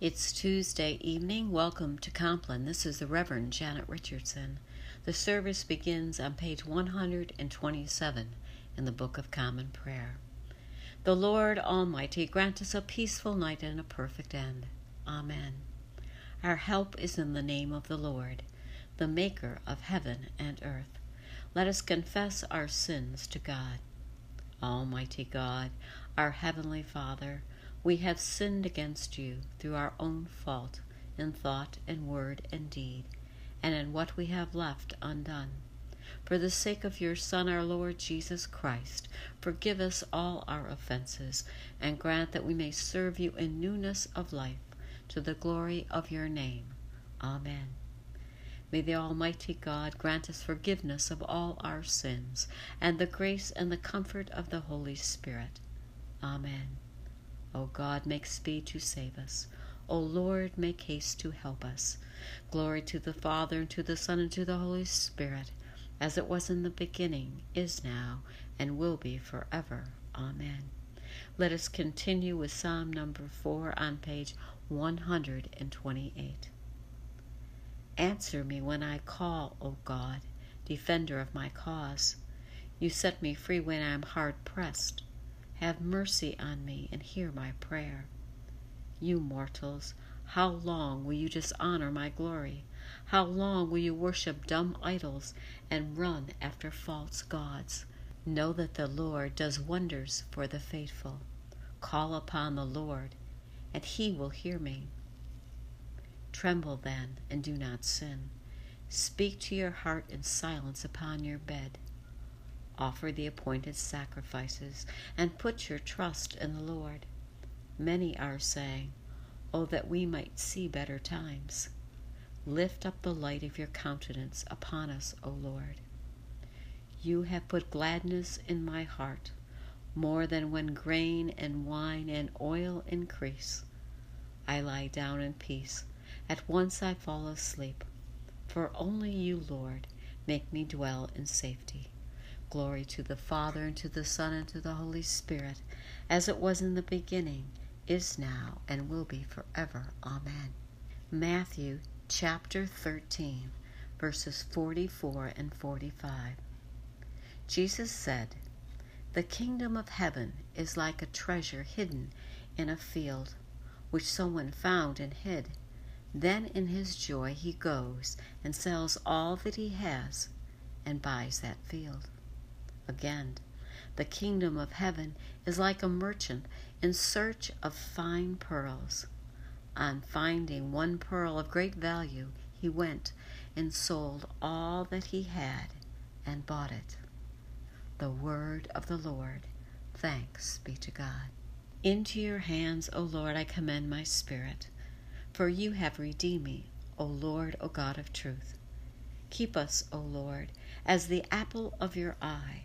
It's Tuesday evening. Welcome to Compline. This is the Reverend Janet Richardson. The service begins on page 127 in the Book of Common Prayer. The Lord Almighty grant us a peaceful night and a perfect end. Amen. Our help is in the name of the Lord, the Maker of heaven and earth. Let us confess our sins to God. Almighty God, our Heavenly Father, we have sinned against you through our own fault in thought and word and deed, and in what we have left undone. For the sake of your Son, our Lord Jesus Christ, forgive us all our offenses, and grant that we may serve you in newness of life, to the glory of your name. Amen. May the Almighty God grant us forgiveness of all our sins, and the grace and the comfort of the Holy Spirit. Amen. O God, make speed to save us. O Lord, make haste to help us. Glory to the Father, and to the Son, and to the Holy Spirit, as it was in the beginning, is now, and will be forever. Amen. Let us continue with Psalm number 4 on page 128. Answer me when I call, O God, defender of my cause. You set me free when I am hard pressed. Have mercy on me and hear my prayer. You mortals, how long will you dishonor my glory? How long will you worship dumb idols and run after false gods? Know that the Lord does wonders for the faithful. Call upon the Lord, and he will hear me. Tremble then, and do not sin. Speak to your heart in silence upon your bed offer the appointed sacrifices, and put your trust in the Lord. Many are saying, Oh, that we might see better times. Lift up the light of your countenance upon us, O Lord. You have put gladness in my heart, more than when grain and wine and oil increase. I lie down in peace. At once I fall asleep. For only you, Lord, make me dwell in safety. Glory to the Father, and to the Son, and to the Holy Spirit, as it was in the beginning, is now, and will be forever. Amen. Matthew chapter 13, verses 44 and 45. Jesus said, The kingdom of heaven is like a treasure hidden in a field, which someone found and hid. Then in his joy he goes and sells all that he has and buys that field. Again, the kingdom of heaven is like a merchant in search of fine pearls. On finding one pearl of great value, he went and sold all that he had and bought it. The word of the Lord. Thanks be to God. Into your hands, O Lord, I commend my spirit, for you have redeemed me, O Lord, O God of truth. Keep us, O Lord, as the apple of your eye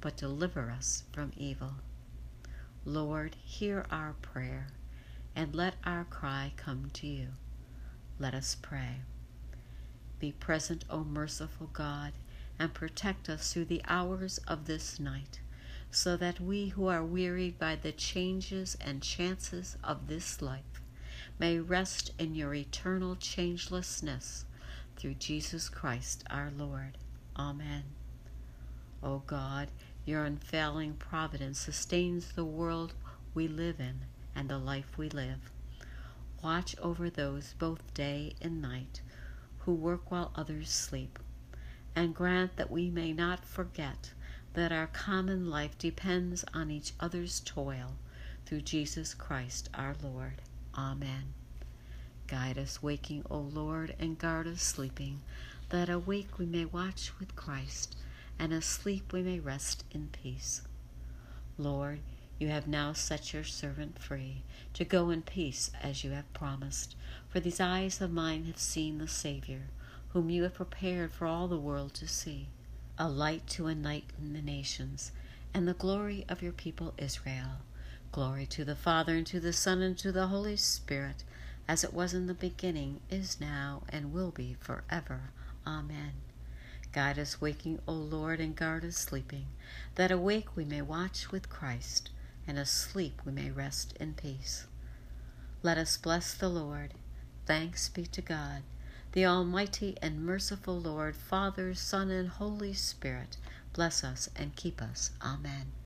but deliver us from evil. Lord, hear our prayer, and let our cry come to you. Let us pray. Be present, O merciful God, and protect us through the hours of this night, so that we who are wearied by the changes and chances of this life may rest in your eternal changelessness through Jesus Christ our Lord. Amen. O God, your unfailing providence sustains the world we live in and the life we live. Watch over those both day and night who work while others sleep, and grant that we may not forget that our common life depends on each other's toil through Jesus Christ our Lord. Amen. Guide us waking, O Lord, and guard us sleeping, that awake we may watch with Christ and asleep we may rest in peace. Lord, You have now set your servant free to go in peace as you have promised. For these eyes of mine have seen the Savior, whom you have prepared for all the world to see, a light to enlighten the nations, and the glory of your people Israel. Glory to the Father, and to the Son, and to the Holy Spirit, as it was in the beginning, is now, and will be forever. Amen. Guide us waking, O Lord, and guard us sleeping, that awake we may watch with Christ and asleep we may rest in peace. Let us bless the Lord. Thanks be to God, the Almighty and merciful Lord, Father, Son, and Holy Spirit. Bless us and keep us. Amen.